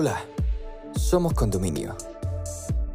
Hola, somos Condominio,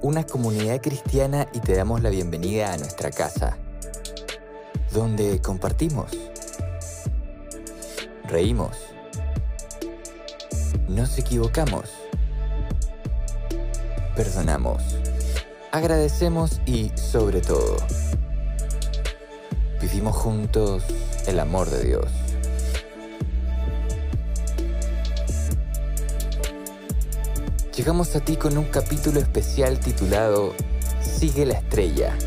una comunidad cristiana y te damos la bienvenida a nuestra casa, donde compartimos, reímos, nos equivocamos, perdonamos, agradecemos y, sobre todo, vivimos juntos el amor de Dios. Llegamos a ti con un capítulo especial titulado Sigue la estrella,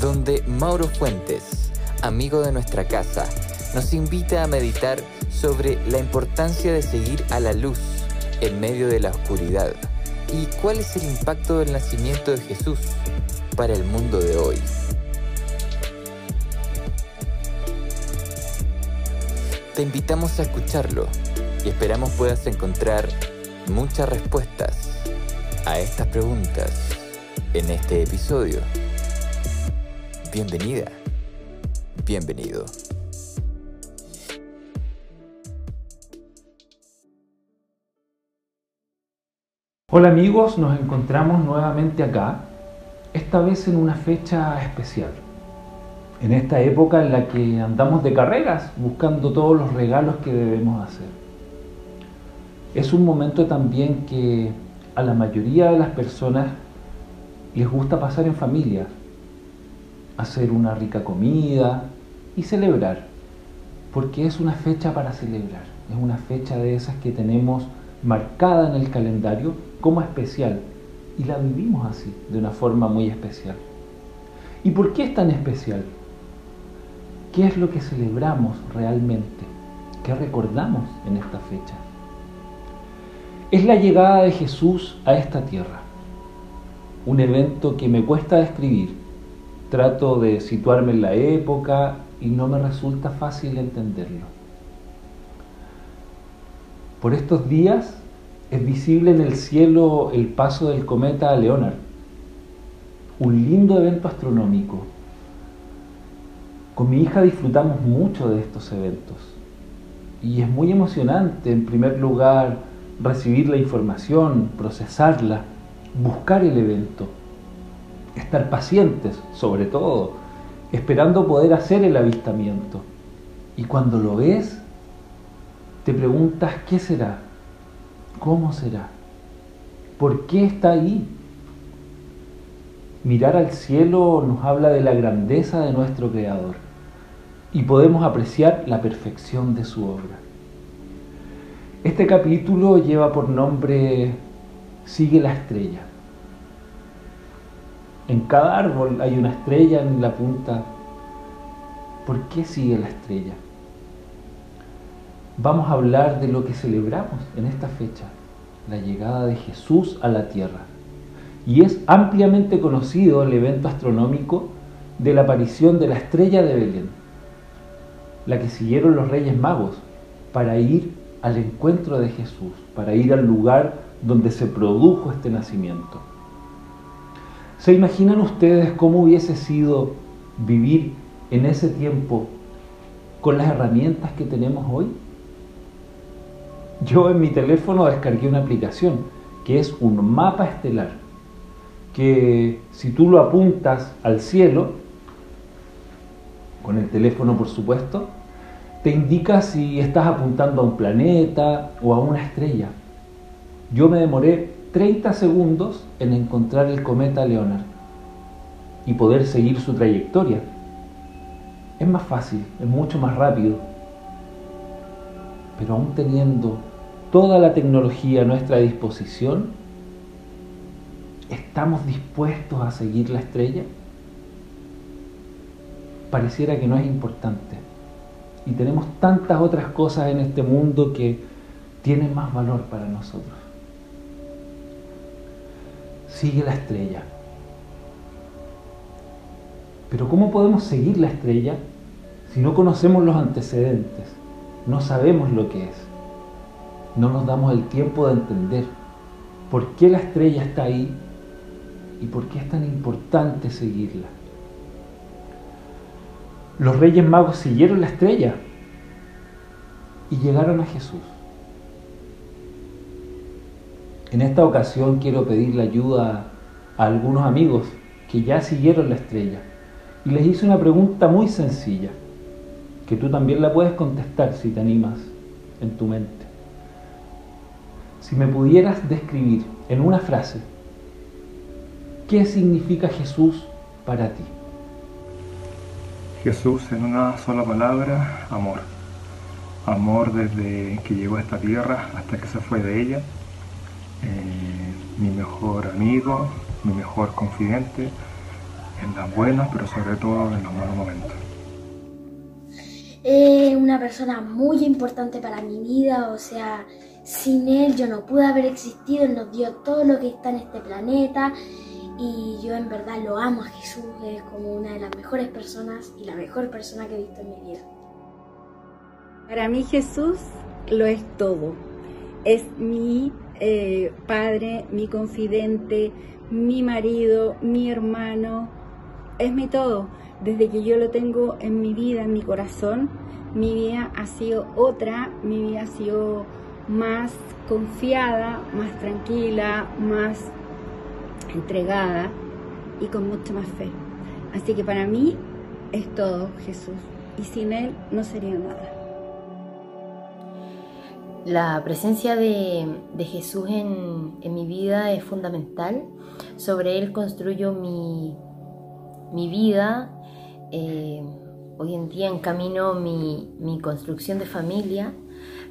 donde Mauro Fuentes, amigo de nuestra casa, nos invita a meditar sobre la importancia de seguir a la luz en medio de la oscuridad y cuál es el impacto del nacimiento de Jesús para el mundo de hoy. Te invitamos a escucharlo y esperamos puedas encontrar muchas respuestas a estas preguntas en este episodio. Bienvenida, bienvenido. Hola amigos, nos encontramos nuevamente acá, esta vez en una fecha especial. En esta época en la que andamos de carreras buscando todos los regalos que debemos hacer. Es un momento también que a la mayoría de las personas les gusta pasar en familia, hacer una rica comida y celebrar, porque es una fecha para celebrar, es una fecha de esas que tenemos marcada en el calendario como especial y la vivimos así, de una forma muy especial. ¿Y por qué es tan especial? ¿Qué es lo que celebramos realmente? ¿Qué recordamos en esta fecha? Es la llegada de Jesús a esta tierra. Un evento que me cuesta describir. Trato de situarme en la época y no me resulta fácil entenderlo. Por estos días es visible en el cielo el paso del cometa Leonard, un lindo evento astronómico. Con mi hija disfrutamos mucho de estos eventos y es muy emocionante, en primer lugar, recibir la información, procesarla, buscar el evento, estar pacientes sobre todo, esperando poder hacer el avistamiento. Y cuando lo ves, te preguntas, ¿qué será? ¿Cómo será? ¿Por qué está ahí? Mirar al cielo nos habla de la grandeza de nuestro Creador y podemos apreciar la perfección de su obra. Este capítulo lleva por nombre Sigue la estrella. En cada árbol hay una estrella en la punta. ¿Por qué sigue la estrella? Vamos a hablar de lo que celebramos en esta fecha, la llegada de Jesús a la tierra. Y es ampliamente conocido el evento astronómico de la aparición de la estrella de Belén, la que siguieron los reyes magos para ir al encuentro de Jesús, para ir al lugar donde se produjo este nacimiento. ¿Se imaginan ustedes cómo hubiese sido vivir en ese tiempo con las herramientas que tenemos hoy? Yo en mi teléfono descargué una aplicación que es un mapa estelar, que si tú lo apuntas al cielo, con el teléfono por supuesto, te indica si estás apuntando a un planeta o a una estrella. Yo me demoré 30 segundos en encontrar el cometa Leonard y poder seguir su trayectoria. Es más fácil, es mucho más rápido. Pero aún teniendo toda la tecnología a nuestra disposición, ¿estamos dispuestos a seguir la estrella? Pareciera que no es importante y tenemos tantas otras cosas en este mundo que tienen más valor para nosotros. Sigue la estrella. Pero ¿cómo podemos seguir la estrella si no conocemos los antecedentes? No sabemos lo que es. No nos damos el tiempo de entender por qué la estrella está ahí y por qué es tan importante seguirla. Los reyes magos siguieron la estrella y llegaron a Jesús. En esta ocasión quiero pedirle ayuda a algunos amigos que ya siguieron la estrella y les hice una pregunta muy sencilla, que tú también la puedes contestar si te animas en tu mente. Si me pudieras describir en una frase, ¿qué significa Jesús para ti? Jesús en una sola palabra, amor. Amor desde que llegó a esta tierra hasta que se fue de ella. Eh, mi mejor amigo, mi mejor confidente, en las buenas, pero sobre todo en los malos momentos. Es una persona muy importante para mi vida, o sea, sin él yo no pude haber existido, él nos dio todo lo que está en este planeta y yo en verdad lo amo a Jesús, es como una de las mejores personas y la mejor persona que he visto en mi vida. Para mí Jesús lo es todo, es mi eh, padre, mi confidente, mi marido, mi hermano, es mi todo. Desde que yo lo tengo en mi vida, en mi corazón, mi vida ha sido otra, mi vida ha sido más confiada, más tranquila, más entregada y con mucha más fe. Así que para mí es todo Jesús y sin Él no sería nada. La presencia de, Jesús en, mi vida es fundamental. Sobre Él construyo mi, mi vida, eh, hoy en día encamino mi, mi construcción de familia,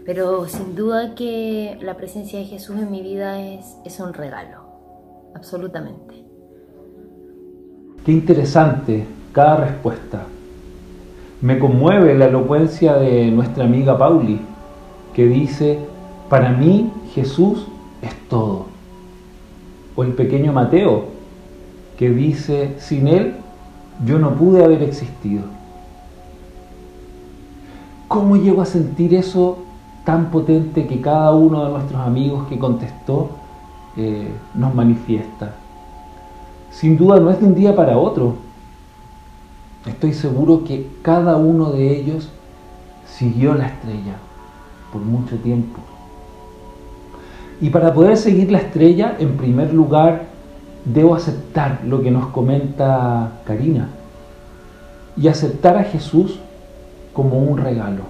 pero sin duda que la presencia de Jesús en mi vida es, es un regalo, absolutamente. Qué interesante cada respuesta. Me conmueve la elocuencia de nuestra amiga Pauli, que dice, para mí Jesús es todo. O el pequeño Mateo, que dice, sin Él yo no pude haber existido. ¿Cómo llego a sentir eso tan potente que cada uno de nuestros amigos que contestó eh, nos manifiesta? Sin duda no es de un día para otro. Estoy seguro que cada uno de ellos siguió la estrella por mucho tiempo. Y para poder seguir la estrella, en primer lugar, debo aceptar lo que nos comenta Karina y aceptar a Jesús como un regalo,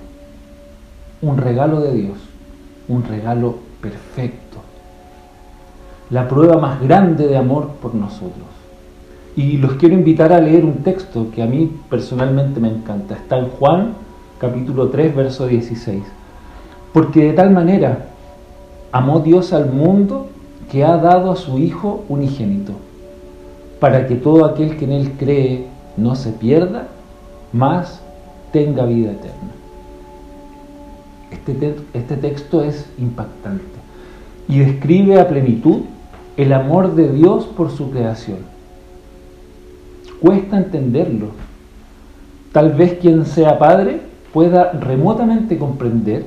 un regalo de Dios, un regalo perfecto, la prueba más grande de amor por nosotros. Y los quiero invitar a leer un texto que a mí personalmente me encanta. Está en Juan capítulo 3, verso 16. Porque de tal manera amó Dios al mundo que ha dado a su Hijo unigénito, para que todo aquel que en Él cree no se pierda, mas tenga vida eterna. Este, este texto es impactante y describe a plenitud el amor de Dios por su creación. Cuesta entenderlo. Tal vez quien sea padre pueda remotamente comprender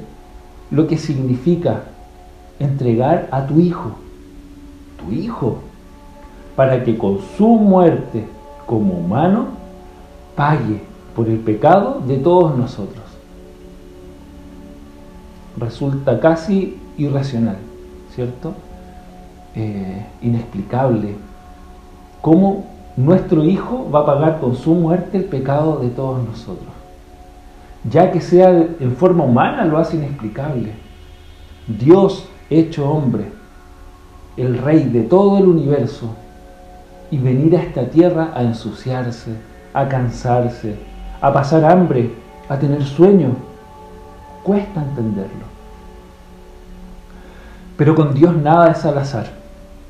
lo que significa entregar a tu hijo Hijo, para que con su muerte como humano pague por el pecado de todos nosotros. Resulta casi irracional, ¿cierto? Eh, inexplicable. ¿Cómo nuestro Hijo va a pagar con su muerte el pecado de todos nosotros? Ya que sea en forma humana, lo hace inexplicable. Dios hecho hombre el rey de todo el universo, y venir a esta tierra a ensuciarse, a cansarse, a pasar hambre, a tener sueño. Cuesta entenderlo. Pero con Dios nada es al azar,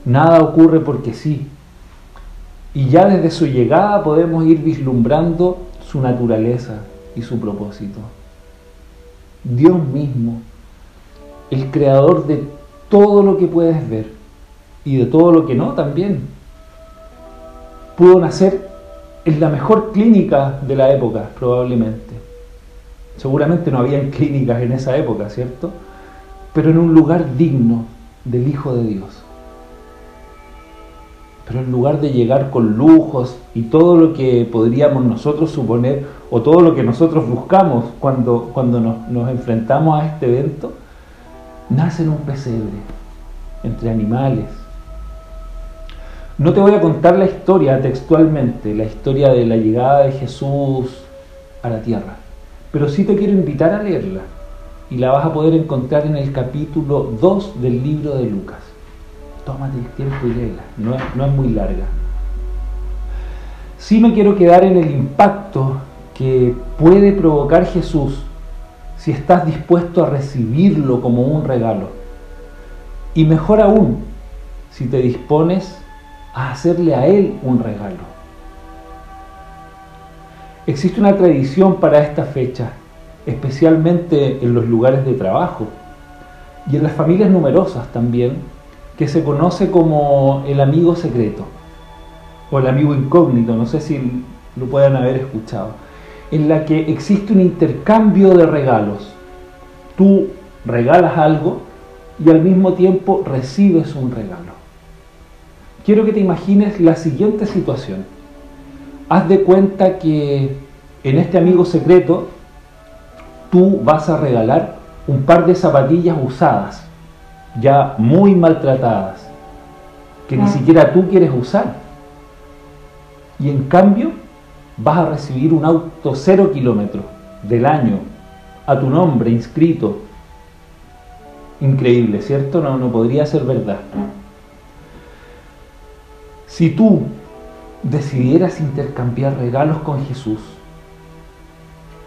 nada ocurre porque sí. Y ya desde su llegada podemos ir vislumbrando su naturaleza y su propósito. Dios mismo, el creador de todo lo que puedes ver, y de todo lo que no también. Pudo nacer en la mejor clínica de la época, probablemente. Seguramente no habían clínicas en esa época, ¿cierto? Pero en un lugar digno del Hijo de Dios. Pero en lugar de llegar con lujos y todo lo que podríamos nosotros suponer o todo lo que nosotros buscamos cuando, cuando nos, nos enfrentamos a este evento, nace en un pesebre entre animales. No te voy a contar la historia textualmente, la historia de la llegada de Jesús a la tierra, pero sí te quiero invitar a leerla y la vas a poder encontrar en el capítulo 2 del libro de Lucas. Tómate el tiempo y léela, no no es muy larga. Sí me quiero quedar en el impacto que puede provocar Jesús si estás dispuesto a recibirlo como un regalo. Y mejor aún, si te dispones a hacerle a Él un regalo. Existe una tradición para esta fecha, especialmente en los lugares de trabajo y en las familias numerosas también, que se conoce como el amigo secreto o el amigo incógnito, no sé si lo puedan haber escuchado en la que existe un intercambio de regalos. Tú regalas algo y al mismo tiempo recibes un regalo. Quiero que te imagines la siguiente situación. Haz de cuenta que en este amigo secreto tú vas a regalar un par de zapatillas usadas, ya muy maltratadas, que ni siquiera tú quieres usar. Y en cambio vas a recibir un auto cero kilómetros del año a tu nombre inscrito. Increíble, ¿cierto? No, no podría ser verdad. Si tú decidieras intercambiar regalos con Jesús,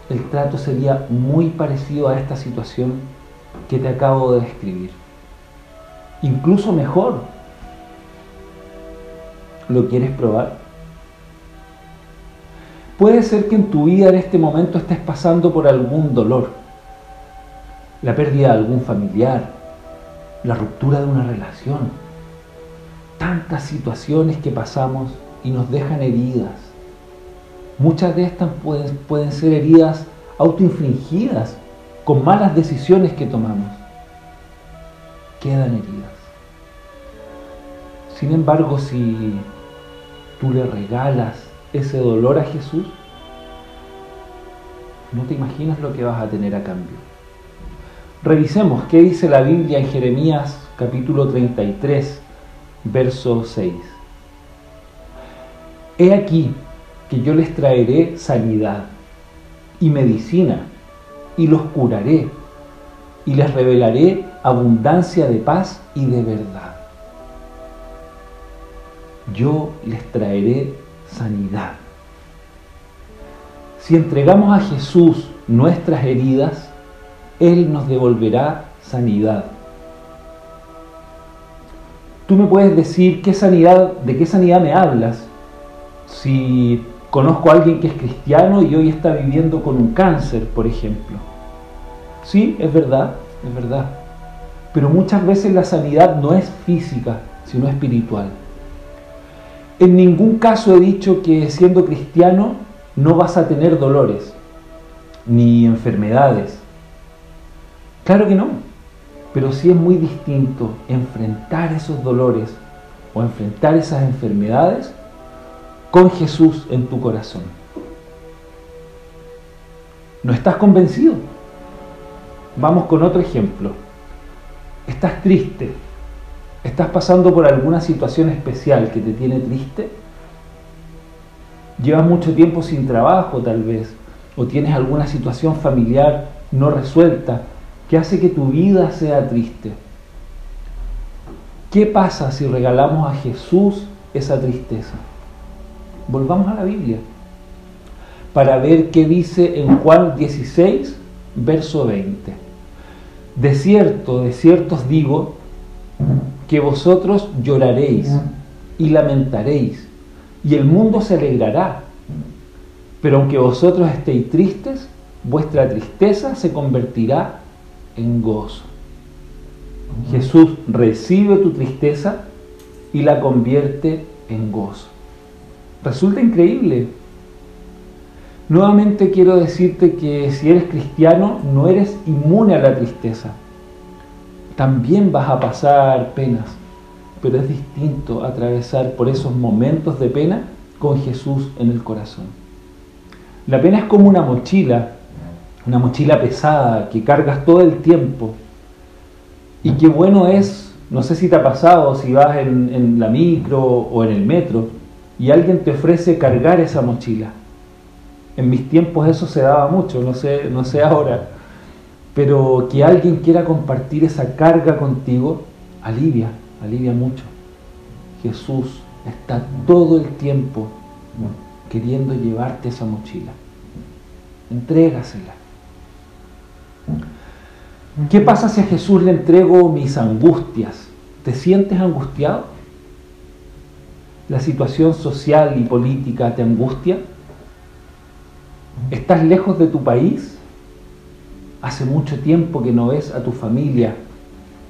el trato sería muy parecido a esta situación que te acabo de describir. Incluso mejor. ¿Lo quieres probar? Puede ser que en tu vida en este momento estés pasando por algún dolor, la pérdida de algún familiar, la ruptura de una relación, tantas situaciones que pasamos y nos dejan heridas. Muchas de estas pueden, pueden ser heridas autoinfligidas con malas decisiones que tomamos. Quedan heridas. Sin embargo, si tú le regalas ese dolor a Jesús, no te imaginas lo que vas a tener a cambio. Revisemos qué dice la Biblia en Jeremías capítulo 33, verso 6. He aquí que yo les traeré sanidad y medicina y los curaré y les revelaré abundancia de paz y de verdad. Yo les traeré sanidad. Si entregamos a Jesús nuestras heridas, Él nos devolverá sanidad. Tú me puedes decir qué sanidad, de qué sanidad me hablas. Si conozco a alguien que es cristiano y hoy está viviendo con un cáncer, por ejemplo. Sí, es verdad, es verdad. Pero muchas veces la sanidad no es física, sino espiritual. En ningún caso he dicho que siendo cristiano no vas a tener dolores ni enfermedades. Claro que no, pero sí es muy distinto enfrentar esos dolores o enfrentar esas enfermedades con Jesús en tu corazón. ¿No estás convencido? Vamos con otro ejemplo. Estás triste, ¿Estás pasando por alguna situación especial que te tiene triste? ¿Llevas mucho tiempo sin trabajo tal vez? ¿O tienes alguna situación familiar no resuelta que hace que tu vida sea triste? ¿Qué pasa si regalamos a Jesús esa tristeza? Volvamos a la Biblia para ver qué dice en Juan 16, verso 20. De cierto, de cierto os digo, que vosotros lloraréis y lamentaréis, y el mundo se alegrará. Pero aunque vosotros estéis tristes, vuestra tristeza se convertirá en gozo. Jesús recibe tu tristeza y la convierte en gozo. Resulta increíble. Nuevamente quiero decirte que si eres cristiano no eres inmune a la tristeza también vas a pasar penas, pero es distinto atravesar por esos momentos de pena con Jesús en el corazón. La pena es como una mochila, una mochila pesada que cargas todo el tiempo. Y qué bueno es no sé si te ha pasado, si vas en, la micro o en el metro y alguien te ofrece cargar esa mochila. En mis tiempos eso se daba mucho, no sé, no sé ahora. Pero que alguien quiera compartir esa carga contigo, alivia, alivia mucho. Jesús está todo el tiempo queriendo llevarte esa mochila. Entrégasela. ¿Qué pasa si a Jesús le entrego mis angustias? ¿Te sientes angustiado? ¿La situación social y política te angustia? ¿Estás lejos de tu país? Hace mucho tiempo que no ves a tu familia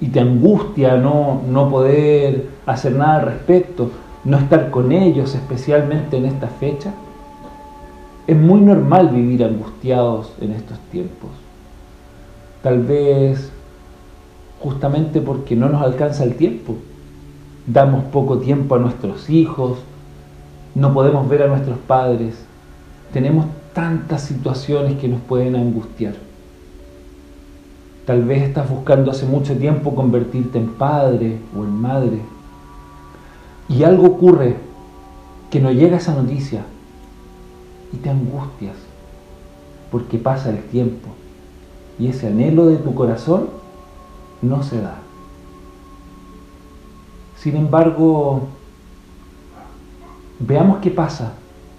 y te angustia no, no poder hacer nada al respecto, no estar con ellos, especialmente en esta fecha. Es muy normal vivir angustiados en estos tiempos. Tal vez justamente porque no nos alcanza el tiempo. Damos poco tiempo a nuestros hijos, no podemos ver a nuestros padres. Tenemos tantas situaciones que nos pueden angustiar. Tal vez estás buscando hace mucho tiempo convertirte en padre o en madre. Y algo ocurre que no llega esa noticia y te angustias porque pasa el tiempo y ese anhelo de tu corazón no se da. Sin embargo, veamos qué pasa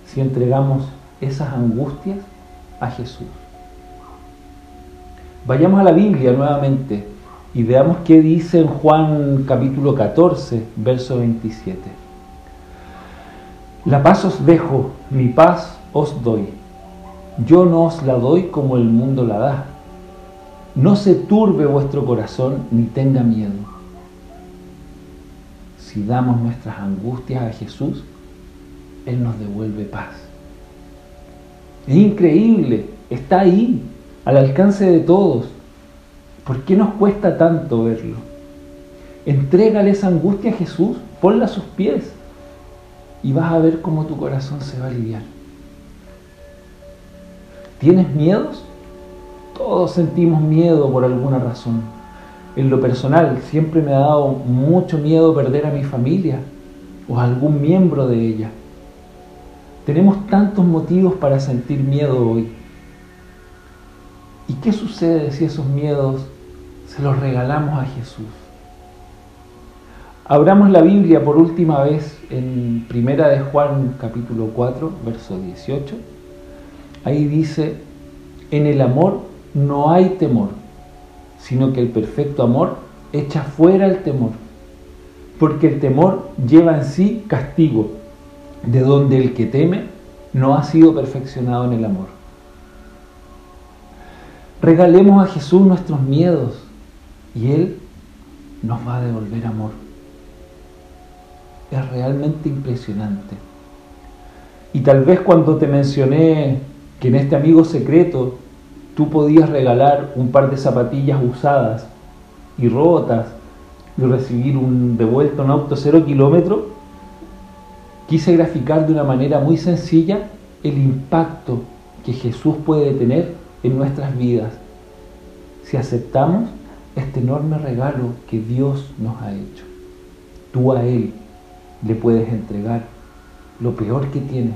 si entregamos esas angustias a Jesús. Vayamos a la Biblia nuevamente y veamos qué dice en Juan capítulo 14, verso 27. La paz os dejo, mi paz os doy. Yo no os la doy como el mundo la da. No se turbe vuestro corazón ni tenga miedo. Si damos nuestras angustias a Jesús, Él nos devuelve paz. Es increíble, está ahí, al alcance de todos. ¿Por qué nos cuesta tanto verlo? Entrégale esa angustia a Jesús, ponla a sus pies y vas a ver cómo tu corazón se va a aliviar. ¿Tienes miedos? Todos sentimos miedo por alguna razón. En lo personal, siempre me ha dado mucho miedo perder a mi familia o a algún miembro de ella. Tenemos tantos motivos para sentir miedo hoy. ¿Y qué sucede si esos miedos se los regalamos a Jesús? Abramos la Biblia por última vez en Primera de Juan capítulo 4, verso 18. Ahí dice, en el amor no hay temor, sino que el perfecto amor echa fuera el temor, porque el temor lleva en sí castigo, de donde el que teme no ha sido perfeccionado en el amor. Regalemos a Jesús nuestros miedos y Él nos va a devolver amor. Es realmente impresionante. Y tal vez cuando te mencioné que en este amigo secreto tú podías regalar un par de zapatillas usadas y rotas y recibir un devuelto un auto cero kilómetro, quise graficar de una manera muy sencilla el impacto que Jesús puede tener en nuestras vidas si aceptamos este enorme regalo que Dios nos ha hecho. Tú a Él le puedes entregar lo peor que tienes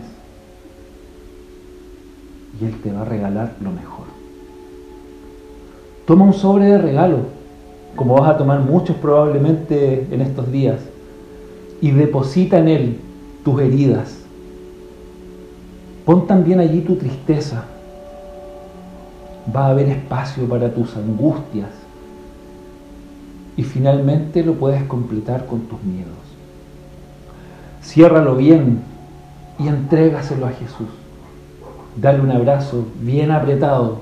y Él te va a regalar lo mejor. Toma un sobre de regalo, como vas a tomar muchos probablemente en estos días, y deposita en él tus heridas. Pon también allí tu tristeza. Va a haber espacio para tus angustias. Y finalmente lo puedes completar con tus miedos. Ciérralo bien y entrégaselo a Jesús. Dale un abrazo bien apretado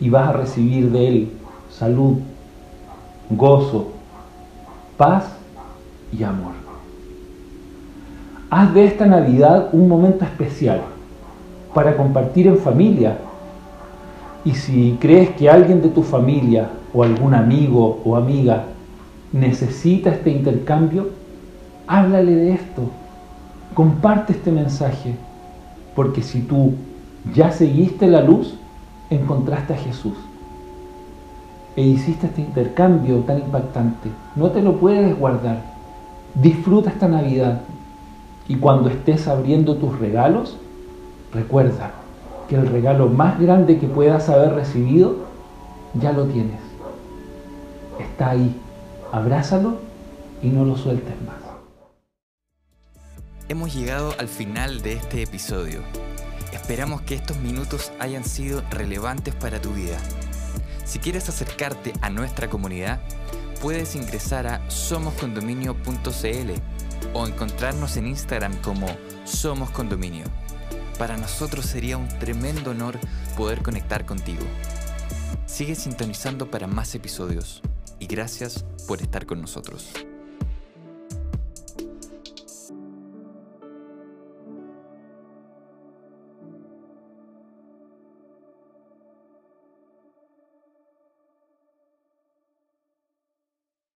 y vas a recibir de Él salud, gozo, paz y amor. Haz de esta Navidad un momento especial para compartir en familia. Y si crees que alguien de tu familia o algún amigo o amiga necesita este intercambio, háblale de esto. Comparte este mensaje. Porque si tú ya seguiste la luz, encontraste a Jesús. e hiciste este intercambio tan impactante. No te lo puedes guardar. Disfruta esta Navidad y cuando estés abriendo tus regalos, recuerda que el regalo más grande que puedas haber recibido, ya lo tienes. Está ahí. Abrázalo y no lo sueltes más. Hemos llegado al final de este episodio. Esperamos que estos minutos hayan sido relevantes para tu vida. Si quieres acercarte a nuestra comunidad, puedes ingresar a somoscondominio.cl o encontrarnos en Instagram como Somos Condominio. Para nosotros sería un tremendo honor poder conectar contigo. Sigue sintonizando para más episodios y gracias por estar con nosotros.